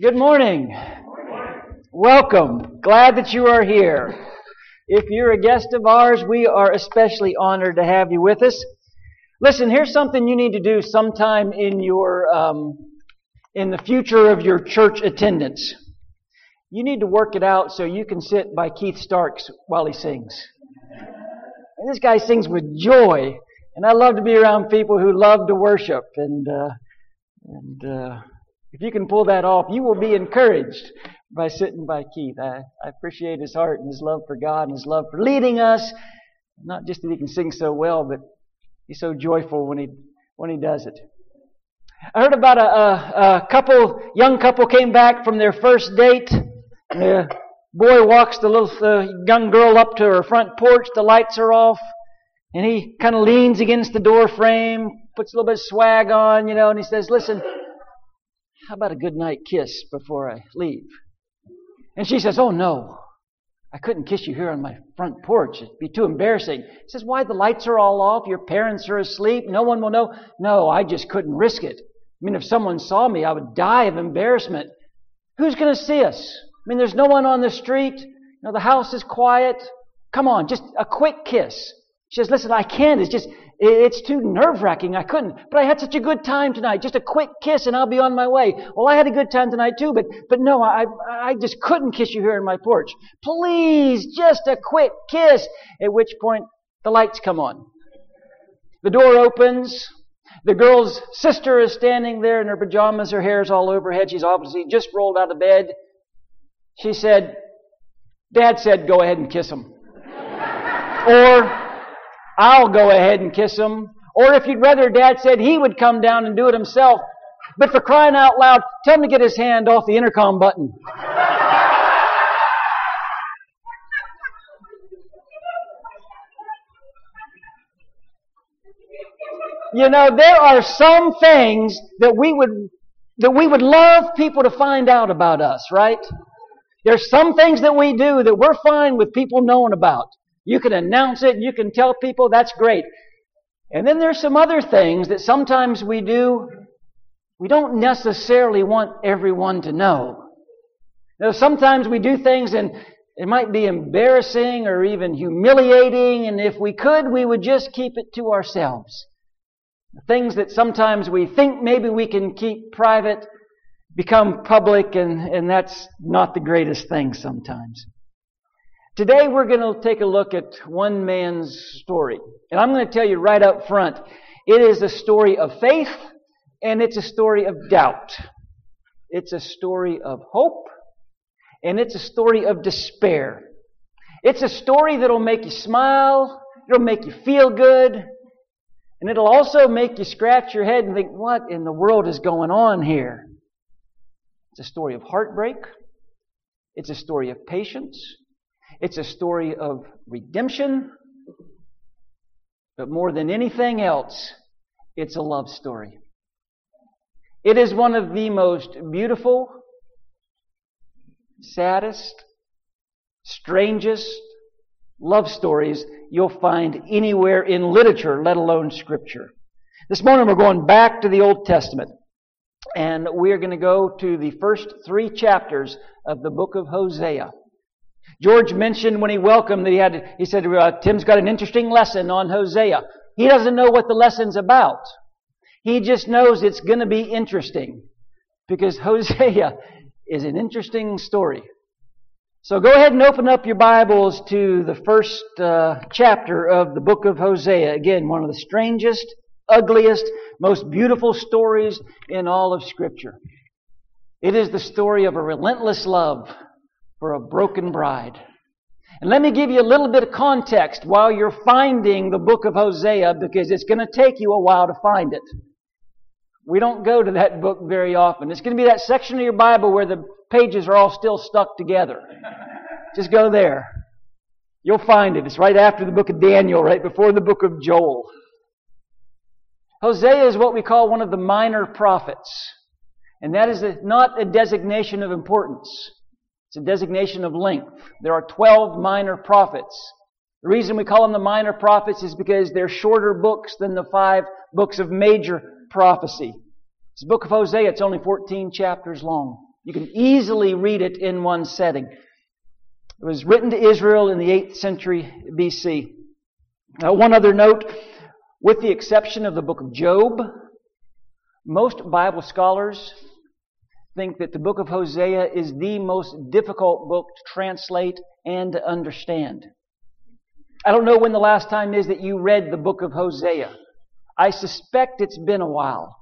Good morning. Welcome. Glad that you are here. If you're a guest of ours, we are especially honored to have you with us. Listen, here's something you need to do sometime in your um, in the future of your church attendance. You need to work it out so you can sit by Keith Starks while he sings. And this guy sings with joy, and I love to be around people who love to worship. And uh, and uh, if you can pull that off, you will be encouraged by sitting by Keith. I, I appreciate his heart and his love for God and his love for leading us. Not just that he can sing so well, but he's so joyful when he when he does it. I heard about a, a, a couple, young couple came back from their first date. The boy walks the little young girl up to her front porch. The lights are off, and he kind of leans against the door frame, puts a little bit of swag on, you know, and he says, "Listen." How about a good night kiss before I leave? And she says, Oh no, I couldn't kiss you here on my front porch. It'd be too embarrassing. He says, Why? The lights are all off. Your parents are asleep. No one will know. No, I just couldn't risk it. I mean, if someone saw me, I would die of embarrassment. Who's going to see us? I mean, there's no one on the street. You know, the house is quiet. Come on, just a quick kiss. She says, listen, I can't. It's just, it's too nerve wracking. I couldn't. But I had such a good time tonight. Just a quick kiss and I'll be on my way. Well, I had a good time tonight too, but, but no, I, I just couldn't kiss you here on my porch. Please, just a quick kiss. At which point, the lights come on. The door opens. The girl's sister is standing there in her pajamas. Her hair's all over her head. She's obviously just rolled out of bed. She said, Dad said, go ahead and kiss him. or, I'll go ahead and kiss him. Or if you'd rather, Dad said he would come down and do it himself. But for crying out loud, tell him to get his hand off the intercom button. You know, there are some things that we would that we would love people to find out about us, right? There's some things that we do that we're fine with people knowing about. You can announce it, you can tell people, that's great. And then there's some other things that sometimes we do, we don't necessarily want everyone to know. Now, sometimes we do things and it might be embarrassing or even humiliating, and if we could, we would just keep it to ourselves. Things that sometimes we think maybe we can keep private become public, and, and that's not the greatest thing sometimes. Today we're going to take a look at one man's story. And I'm going to tell you right up front, it is a story of faith and it's a story of doubt. It's a story of hope and it's a story of despair. It's a story that'll make you smile, it'll make you feel good, and it'll also make you scratch your head and think, what in the world is going on here? It's a story of heartbreak. It's a story of patience. It's a story of redemption, but more than anything else, it's a love story. It is one of the most beautiful, saddest, strangest love stories you'll find anywhere in literature, let alone scripture. This morning we're going back to the Old Testament. And we're going to go to the first three chapters of the book of Hosea. George mentioned when he welcomed that he had, he said, uh, Tim's got an interesting lesson on Hosea. He doesn't know what the lesson's about. He just knows it's going to be interesting because Hosea is an interesting story. So go ahead and open up your Bibles to the first uh, chapter of the book of Hosea. Again, one of the strangest, ugliest, most beautiful stories in all of Scripture. It is the story of a relentless love for a broken bride. And let me give you a little bit of context while you're finding the book of Hosea because it's going to take you a while to find it. We don't go to that book very often. It's going to be that section of your Bible where the pages are all still stuck together. Just go there. You'll find it. It's right after the book of Daniel, right before the book of Joel. Hosea is what we call one of the minor prophets. And that is not a designation of importance. It's a designation of length. There are 12 minor prophets. The reason we call them the minor prophets is because they're shorter books than the five books of major prophecy. This book of Hosea, it's only 14 chapters long. You can easily read it in one setting. It was written to Israel in the 8th century BC. Uh, one other note, with the exception of the book of Job, most Bible scholars think that the book of Hosea is the most difficult book to translate and to understand. I don't know when the last time is that you read the book of Hosea. I suspect it's been a while.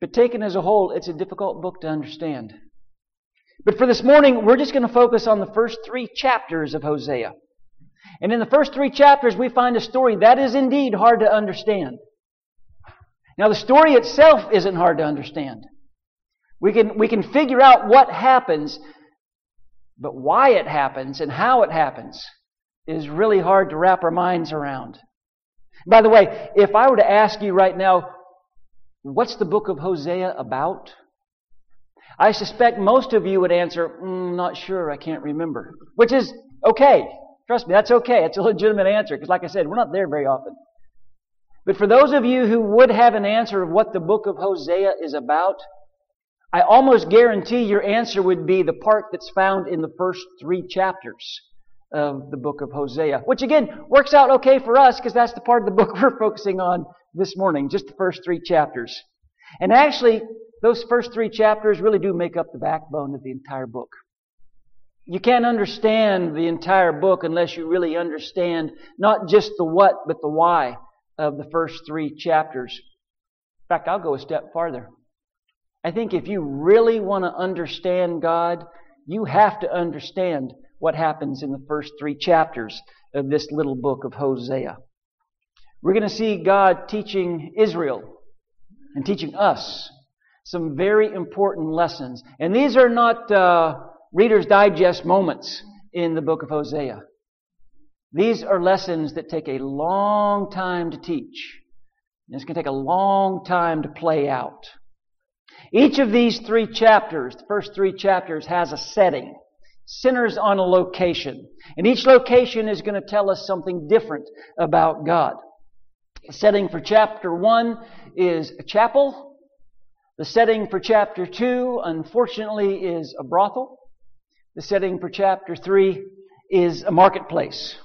But taken as a whole, it's a difficult book to understand. But for this morning, we're just going to focus on the first three chapters of Hosea. And in the first three chapters, we find a story that is indeed hard to understand. Now, the story itself isn't hard to understand. We can, we can figure out what happens, but why it happens and how it happens is really hard to wrap our minds around. By the way, if I were to ask you right now, what's the book of Hosea about? I suspect most of you would answer, mm, not sure, I can't remember. Which is okay. Trust me, that's okay. It's a legitimate answer because, like I said, we're not there very often. But for those of you who would have an answer of what the book of Hosea is about, I almost guarantee your answer would be the part that's found in the first three chapters of the book of Hosea, which again works out okay for us because that's the part of the book we're focusing on this morning, just the first three chapters. And actually, those first three chapters really do make up the backbone of the entire book. You can't understand the entire book unless you really understand not just the what, but the why of the first three chapters. In fact, I'll go a step farther. I think if you really want to understand God, you have to understand what happens in the first three chapters of this little book of Hosea. We're going to see God teaching Israel and teaching us some very important lessons. And these are not uh, Reader's Digest moments in the book of Hosea. These are lessons that take a long time to teach. And it's going to take a long time to play out. Each of these three chapters, the first three chapters, has a setting centers on a location. And each location is going to tell us something different about God. The setting for chapter 1 is a chapel. The setting for chapter 2, unfortunately, is a brothel. The setting for chapter 3 is a marketplace.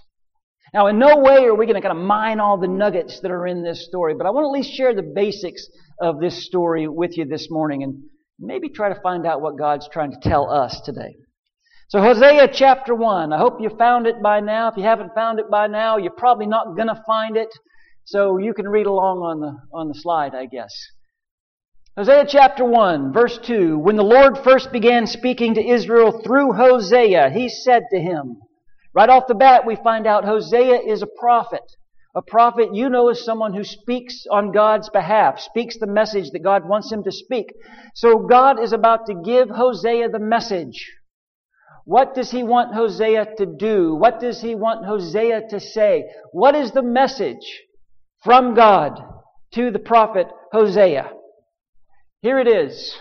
Now, in no way are we going to kind of mine all the nuggets that are in this story, but I want to at least share the basics of this story with you this morning and maybe try to find out what God's trying to tell us today. So Hosea chapter 1. I hope you found it by now. If you haven't found it by now, you're probably not going to find it. So you can read along on the, on the slide, I guess. Hosea chapter 1, verse 2. When the Lord first began speaking to Israel through Hosea, he said to him, right off the bat, we find out Hosea is a prophet. A prophet, you know, is someone who speaks on God's behalf, speaks the message that God wants him to speak. So God is about to give Hosea the message. What does he want Hosea to do? What does he want Hosea to say? What is the message from God to the prophet Hosea? Here it is.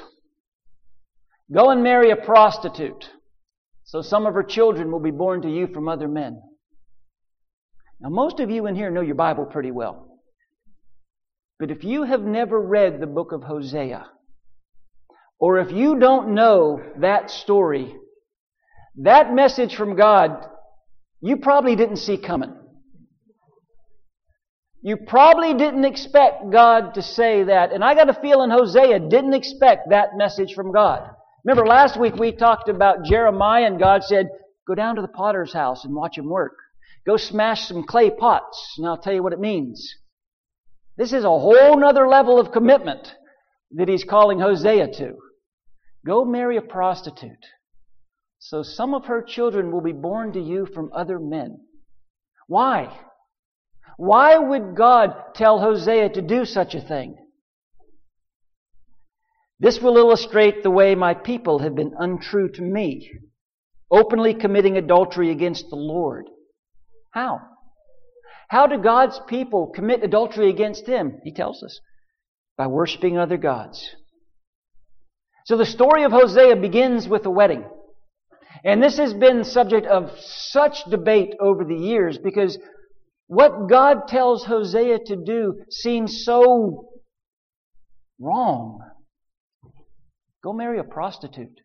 Go and marry a prostitute, so some of her children will be born to you from other men. Now, most of you in here know your Bible pretty well. But if you have never read the book of Hosea, or if you don't know that story, that message from God, you probably didn't see coming. You probably didn't expect God to say that. And I got a feeling Hosea didn't expect that message from God. Remember last week we talked about Jeremiah and God said, go down to the potter's house and watch him work. Go smash some clay pots and I'll tell you what it means. This is a whole nother level of commitment that he's calling Hosea to. Go marry a prostitute. So some of her children will be born to you from other men. Why? Why would God tell Hosea to do such a thing? This will illustrate the way my people have been untrue to me, openly committing adultery against the Lord. How? How do God's people commit adultery against Him? He tells us. By worshiping other gods. So the story of Hosea begins with a wedding. And this has been subject of such debate over the years because what God tells Hosea to do seems so wrong. Go marry a prostitute.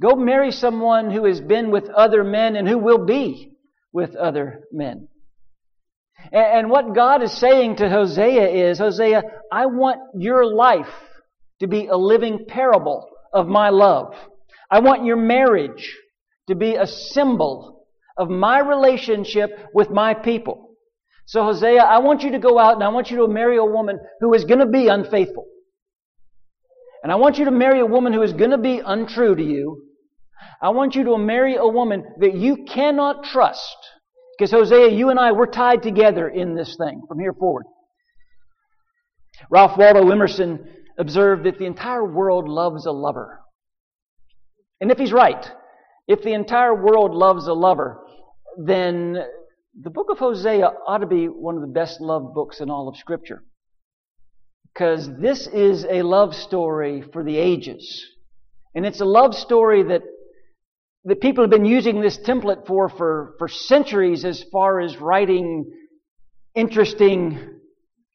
Go marry someone who has been with other men and who will be with other men. And what God is saying to Hosea is, Hosea, I want your life to be a living parable of my love. I want your marriage to be a symbol of my relationship with my people. So Hosea, I want you to go out and I want you to marry a woman who is going to be unfaithful. And I want you to marry a woman who is going to be untrue to you. I want you to marry a woman that you cannot trust. Because Hosea, you and I, we're tied together in this thing from here forward. Ralph Waldo Emerson observed that the entire world loves a lover. And if he's right, if the entire world loves a lover, then the book of Hosea ought to be one of the best loved books in all of Scripture. Because this is a love story for the ages. And it's a love story that, that people have been using this template for, for for centuries as far as writing interesting,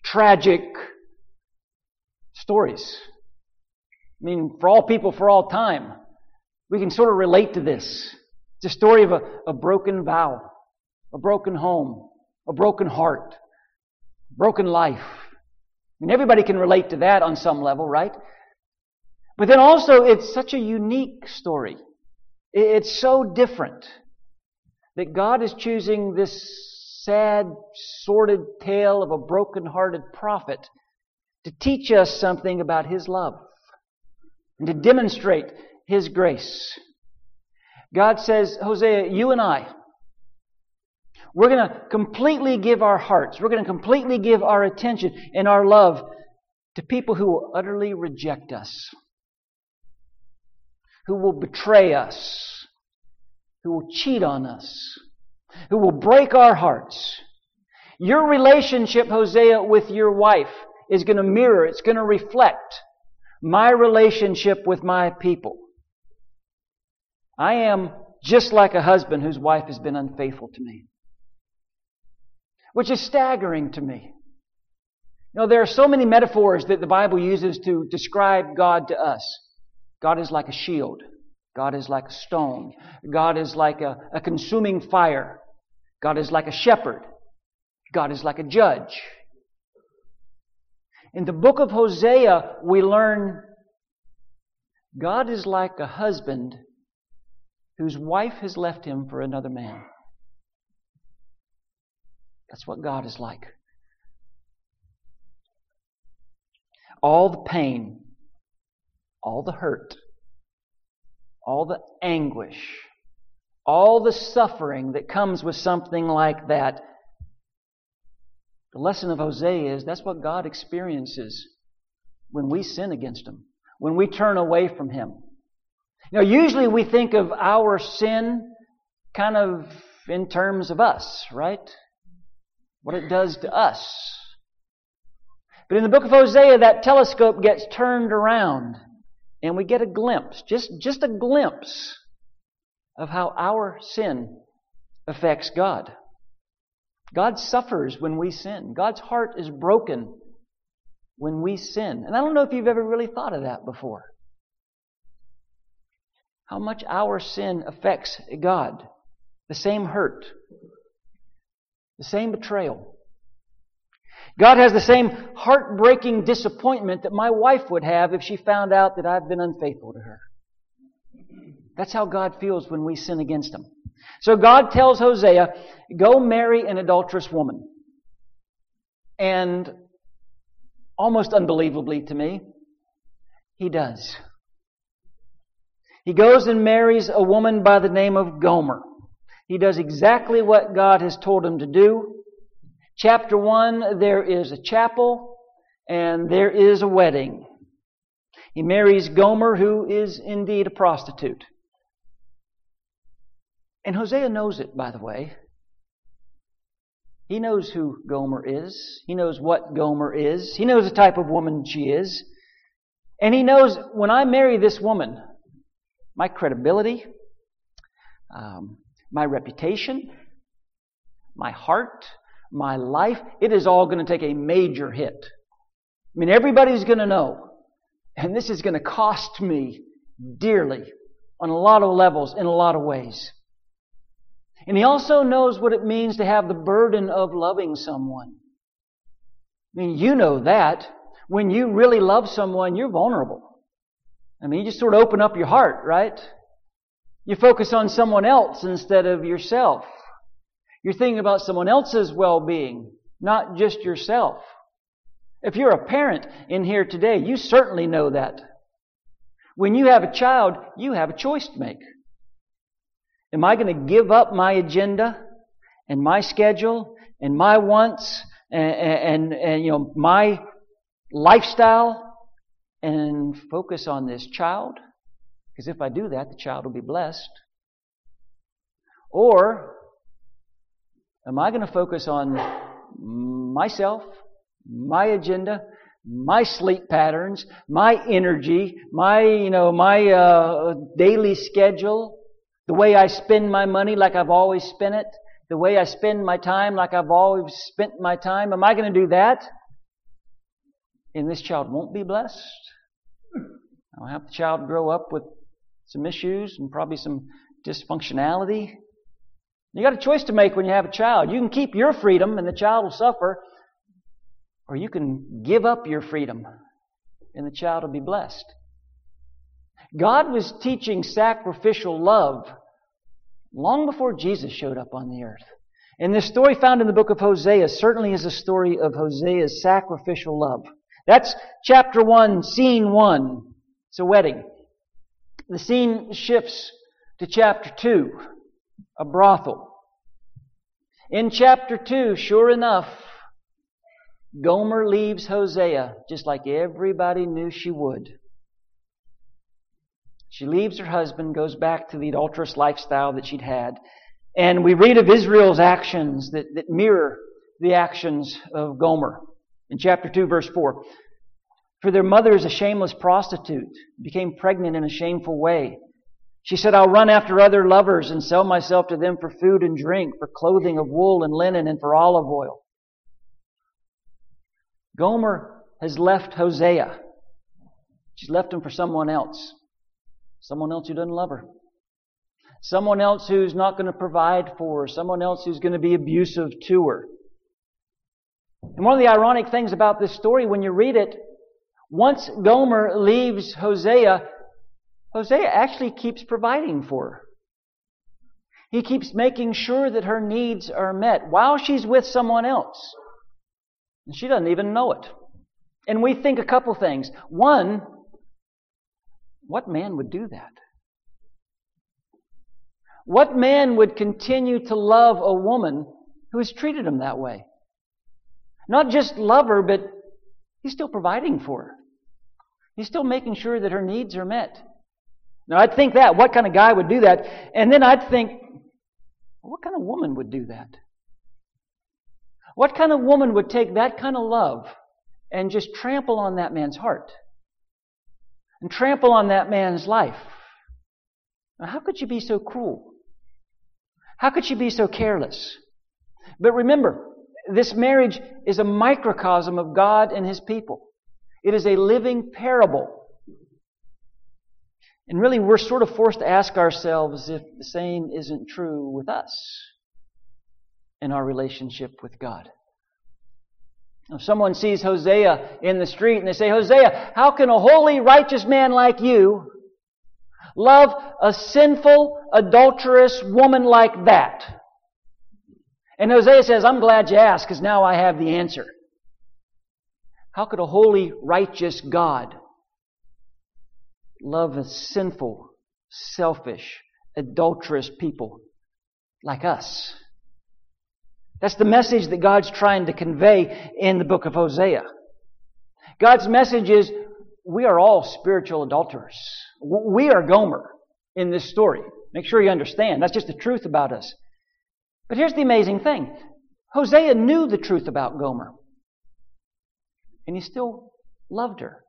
tragic stories. I mean, for all people, for all time. We can sort of relate to this. It's a story of a, a broken vow a broken home, a broken heart, broken life. Mean, everybody can relate to that on some level, right? But then also, it's such a unique story. It's so different that God is choosing this sad, sordid tale of a broken-hearted prophet to teach us something about His love and to demonstrate His grace. God says, Hosea, you and I, we're going to completely give our hearts, we're going to completely give our attention and our love to people who will utterly reject us, who will betray us, who will cheat on us, who will break our hearts. Your relationship, Hosea, with your wife is going to mirror, it's going to reflect my relationship with my people. I am just like a husband whose wife has been unfaithful to me which is staggering to me. You know, there are so many metaphors that the Bible uses to describe God to us. God is like a shield. God is like a stone. God is like a, a consuming fire. God is like a shepherd. God is like a judge. In the book of Hosea, we learn God is like a husband whose wife has left him for another man. That's what God is like. All the pain, all the hurt, all the anguish, all the suffering that comes with something like that. The lesson of Hosea is that's what God experiences when we sin against Him, when we turn away from Him. Now, usually we think of our sin kind of in terms of us, right? What it does to us. But in the book of Hosea, that telescope gets turned around and we get a glimpse, just, just a glimpse of how our sin affects God. God suffers when we sin. God's heart is broken when we sin. And I don't know if you've ever really thought of that before. How much our sin affects God. The same hurt, the same betrayal. God has the same heartbreaking disappointment that my wife would have if she found out that I've been unfaithful to her. That's how God feels when we sin against Him. So God tells Hosea, go marry an adulterous woman. And almost unbelievably to me, he does. He goes and marries a woman by the name of Gomer. He does exactly what God has told him to do. Chapter 1, there is a chapel and there is a wedding. He marries Gomer, who is indeed a prostitute. And Hosea knows it, by the way. He knows who Gomer is. He knows what Gomer is. He knows the type of woman she is. And he knows when I marry this woman, my credibility, um, my reputation, my heart, my life, it is all going to take a major hit. I mean, everybody's going to know And this is going to cost me dearly on a lot of levels, in a lot of ways. And he also knows what it means to have the burden of loving someone. I mean, you know that. When you really love someone, you're vulnerable. I mean, you just sort of open up your heart, right? You focus on someone else instead of yourself. You're thinking about someone else's well-being, not just yourself. If you're a parent in here today, you certainly know that. When you have a child, you have a choice to make. Am I going to give up my agenda and my schedule and my wants and, and, and you know, my lifestyle and focus on this child? Because if I do that, the child will be blessed. Or am I going to focus on myself, my agenda, my sleep patterns, my energy, my, you know, my uh, daily schedule, the way I spend my money like I've always spent it, the way I spend my time like I've always spent my time. Am I going to do that? And this child won't be blessed. I'll have the child grow up with some issues and probably some dysfunctionality. You got a choice to make when you have a child. You can keep your freedom and the child will suffer, or you can give up your freedom and the child will be blessed. God was teaching sacrificial love long before Jesus showed up on the earth. And this story found in the book of Hosea certainly is a story of Hosea's sacrificial love. That's chapter 1, scene 1. It's a wedding. The scene shifts to chapter 2, a brothel. In chapter 2, sure enough, Gomer leaves Hosea just like everybody knew she would. She leaves her husband, goes back to the adulterous lifestyle that she'd had. And we read of Israel's actions that, that mirror the actions of Gomer. In chapter 2, verse 4. For their mother is a shameless prostitute, became pregnant in a shameful way. She said, I'll run after other lovers and sell myself to them for food and drink, for clothing of wool and linen, and for olive oil. Gomer has left Hosea. She's left him for someone else. Someone else who doesn't love her. Someone else who's not going to provide for her. Someone else who's going to be abusive to her. And one of the ironic things about this story, when you read it, once Gomer leaves Hosea, Hosea actually keeps providing for her. He keeps making sure that her needs are met while she's with someone else. And she doesn't even know it. And we think a couple things. One, what man would do that? What man would continue to love a woman who has treated him that way? Not just love her, but he's still providing for her. He's still making sure that her needs are met. Now, I'd think that. What kind of guy would do that? And then I'd think, what kind of woman would do that? What kind of woman would take that kind of love and just trample on that man's heart? And trample on that man's life? Now, how could you be so cruel? How could you be so careless? But remember, this marriage is a microcosm of God and His people. It is a living parable. And really, we're sort of forced to ask ourselves if the same isn't true with us in our relationship with God. If someone sees Hosea in the street and they say, Hosea, how can a holy, righteous man like you love a sinful, adulterous woman like that? And Hosea says, I'm glad you asked because now I have the answer. How could a holy, righteous God love a sinful, selfish, adulterous people like us? That's the message that God's trying to convey in the book of Hosea. God's message is we are all spiritual adulterers. We are Gomer in this story. Make sure you understand. That's just the truth about us. But here's the amazing thing. Hosea knew the truth about Gomer and he still loved her.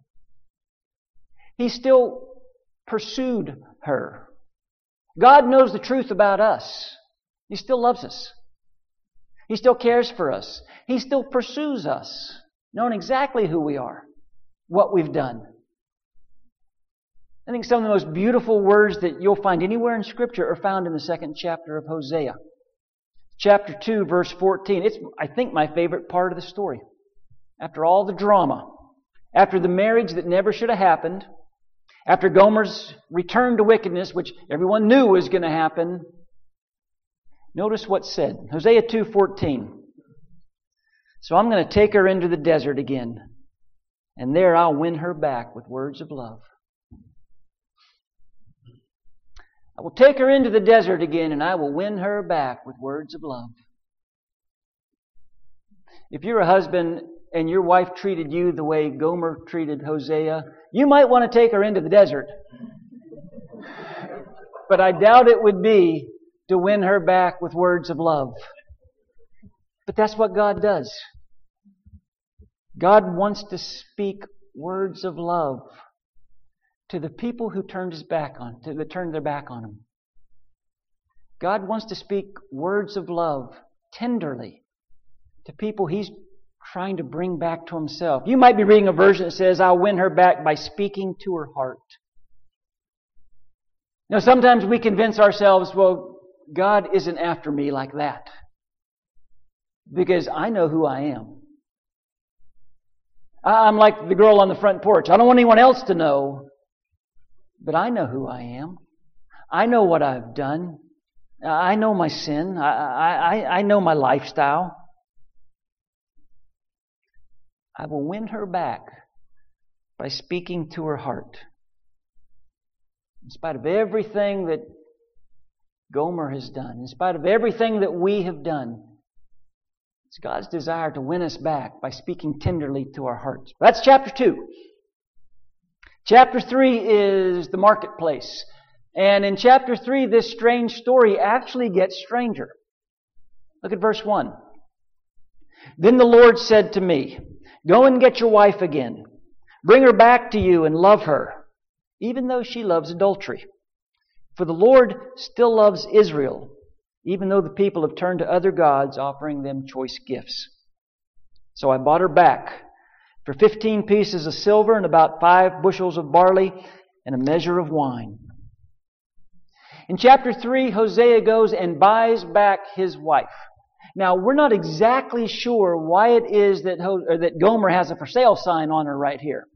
He still pursued her. God knows the truth about us. He still loves us. He still cares for us. He still pursues us, knowing exactly who we are, what we've done. I think some of the most beautiful words that you'll find anywhere in Scripture are found in the second chapter of Hosea. Chapter 2, verse 14. It's, I think, my favorite part of the story. After all the drama, after the marriage that never should have happened, after Gomer's return to wickedness, which everyone knew was going to happen, notice what's said. Hosea 2:14. So I'm going to take her into the desert again, and there I'll win her back with words of love. I will take her into the desert again and I will win her back with words of love. If you're a husband and your wife treated you the way Gomer treated Hosea, you might want to take her into the desert. but I doubt it would be to win her back with words of love. But that's what God does. God wants to speak words of love to the people who turned his back on, to the turned their back on him. God wants to speak words of love tenderly to people he's trying to bring back to himself. You might be reading a version that says, I'll win her back by speaking to her heart. Now, sometimes we convince ourselves, well, God isn't after me like that. Because I know who I am. I'm like the girl on the front porch. I don't want anyone else to know but I know who I am. I know what I've done. I know my sin. I, I, I know my lifestyle. I will win her back by speaking to her heart. In spite of everything that Gomer has done, in spite of everything that we have done, it's God's desire to win us back by speaking tenderly to our hearts. That's chapter 2. Chapter 3 is the marketplace. And in chapter 3, this strange story actually gets stranger. Look at verse 1. Then the Lord said to me, Go and get your wife again. Bring her back to you and love her, even though she loves adultery. For the Lord still loves Israel, even though the people have turned to other gods, offering them choice gifts. So I bought her back for 15 pieces of silver and about five bushels of barley and a measure of wine. In chapter 3, Hosea goes and buys back his wife. Now, we're not exactly sure why it is that, that Gomer has a for sale sign on her right here,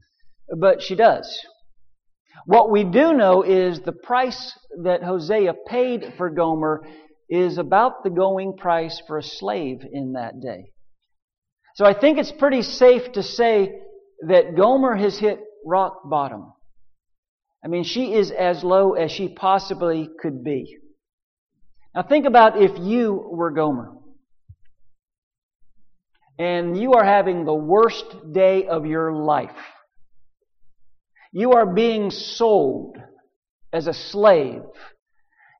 but she does. What we do know is the price that Hosea paid for Gomer is about the going price for a slave in that day. So I think it's pretty safe to say that Gomer has hit rock bottom. I mean, she is as low as she possibly could be. Now think about if you were Gomer. And you are having the worst day of your life. You are being sold as a slave.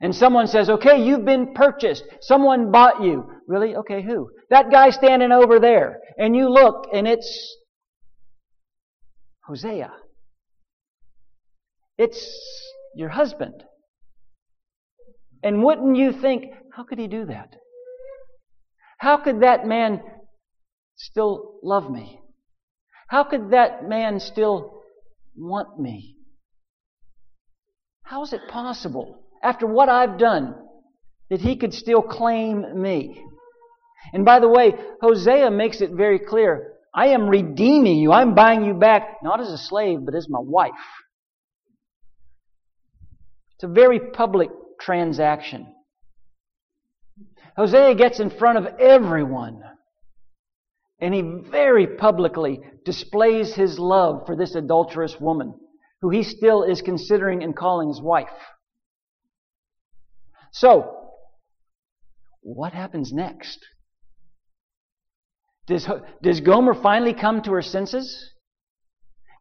And someone says, okay, you've been purchased. Someone bought you. Really? Okay, who? That guy standing over there. And you look and it's Hosea. It's your husband. And wouldn't you think, how could he do that? How could that man still love me? How could that man still want me? How is it possible, after what I've done, that he could still claim me? And by the way, Hosea makes it very clear I am redeeming you. I'm buying you back, not as a slave, but as my wife. It's a very public transaction. Hosea gets in front of everyone and he very publicly displays his love for this adulterous woman who he still is considering and calling his wife. So, what happens next? Does, does Gomer finally come to her senses?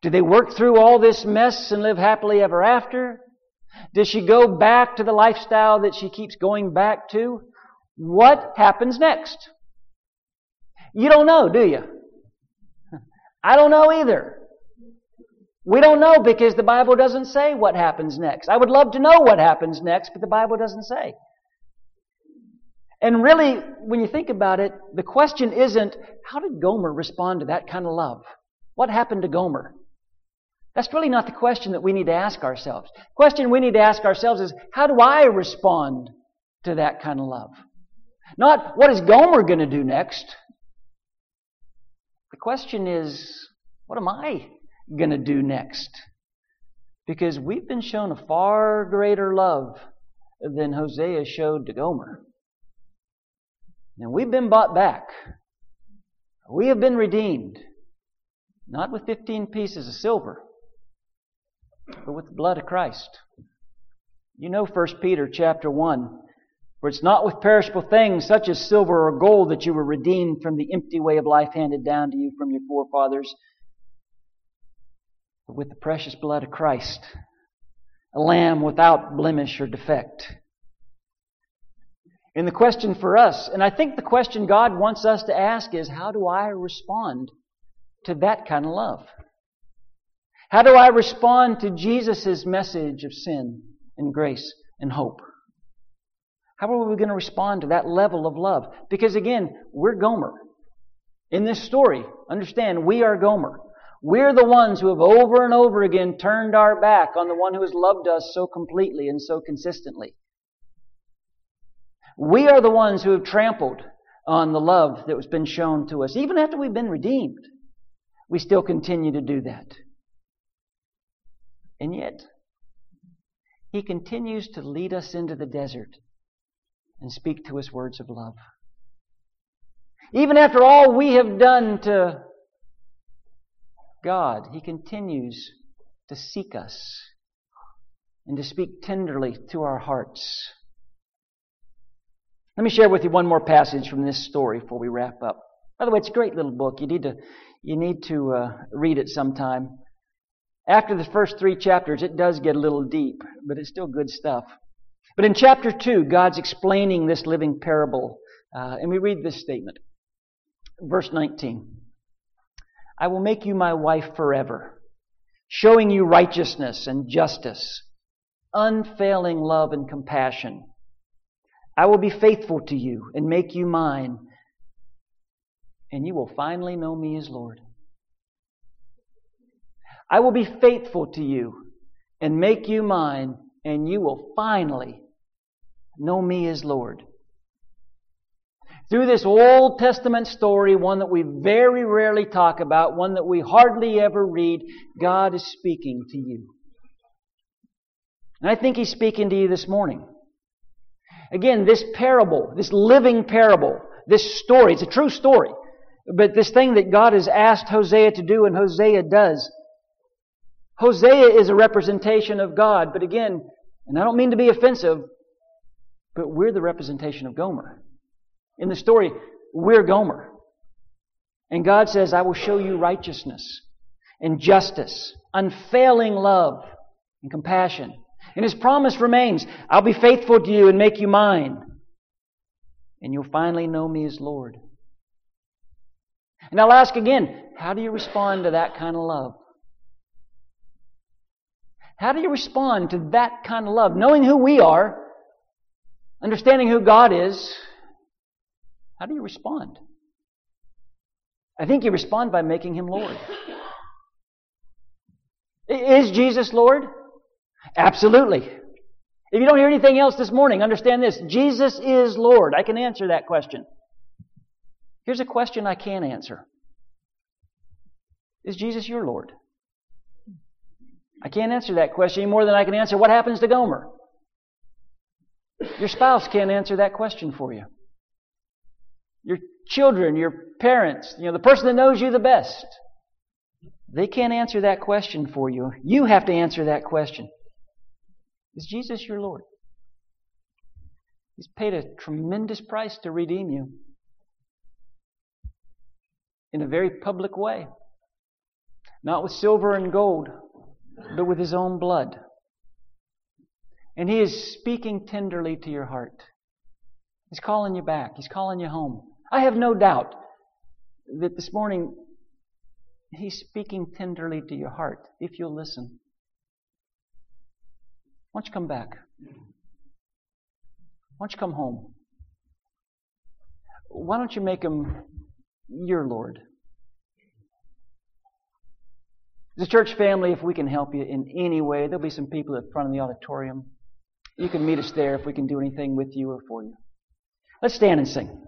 Do they work through all this mess and live happily ever after? Does she go back to the lifestyle that she keeps going back to? What happens next? You don't know, do you? I don't know either. We don't know because the Bible doesn't say what happens next. I would love to know what happens next, but the Bible doesn't say. And really, when you think about it, the question isn't, how did Gomer respond to that kind of love? What happened to Gomer? That's really not the question that we need to ask ourselves. The question we need to ask ourselves is, how do I respond to that kind of love? Not, what is Gomer going to do next? The question is, what am I going to do next? Because we've been shown a far greater love than Hosea showed to Gomer. And we've been bought back. We have been redeemed. Not with 15 pieces of silver, but with the blood of Christ. You know 1 Peter chapter 1, for it's not with perishable things such as silver or gold that you were redeemed from the empty way of life handed down to you from your forefathers, but with the precious blood of Christ, a lamb without blemish or defect. And the question for us, and I think the question God wants us to ask is, how do I respond to that kind of love? How do I respond to Jesus' message of sin and grace and hope? How are we going to respond to that level of love? Because again, we're Gomer. In this story, understand, we are Gomer. We're the ones who have over and over again turned our back on the one who has loved us so completely and so consistently. We are the ones who have trampled on the love that has been shown to us. Even after we've been redeemed, we still continue to do that. And yet, He continues to lead us into the desert and speak to us words of love. Even after all we have done to God, He continues to seek us and to speak tenderly to our hearts. Let me share with you one more passage from this story before we wrap up. By the way, it's a great little book. You need to, you need to uh, read it sometime. After the first three chapters, it does get a little deep, but it's still good stuff. But in chapter 2, God's explaining this living parable, uh, and we read this statement. Verse 19 I will make you my wife forever, showing you righteousness and justice, unfailing love and compassion. I will be faithful to you and make you mine, and you will finally know me as Lord. I will be faithful to you and make you mine, and you will finally know me as Lord. Through this Old Testament story, one that we very rarely talk about, one that we hardly ever read, God is speaking to you. And I think He's speaking to you this morning. Again, this parable, this living parable, this story, it's a true story. But this thing that God has asked Hosea to do and Hosea does. Hosea is a representation of God, but again, and I don't mean to be offensive, but we're the representation of Gomer. In the story, we're Gomer. And God says, I will show you righteousness and justice, unfailing love and compassion. And His promise remains I'll be faithful to you and make you mine. And you'll finally know me as Lord. And I'll ask again, how do you respond to that kind of love? How do you respond to that kind of love? Knowing who we are, understanding who God is, how do you respond? I think you respond by making him Lord. Is Jesus Lord? Absolutely. If you don't hear anything else this morning, understand this Jesus is Lord. I can answer that question. Here's a question I can answer Is Jesus your Lord? I can't answer that question any more than I can answer what happens to Gomer. Your spouse can't answer that question for you. Your children, your parents, you know, the person that knows you the best, they can't answer that question for you. You have to answer that question. Is Jesus your Lord? He's paid a tremendous price to redeem you in a very public way. Not with silver and gold, but with His own blood. And He is speaking tenderly to your heart. He's calling you back. He's calling you home. I have no doubt that this morning He's speaking tenderly to your heart if you'll listen. Why don't you come back? Why don't you come home? Why don't you make Him your Lord? As a church family, if we can help you in any way, there'll be some people at the front of the auditorium. You can meet us there if we can do anything with you or for you. Let's stand and sing.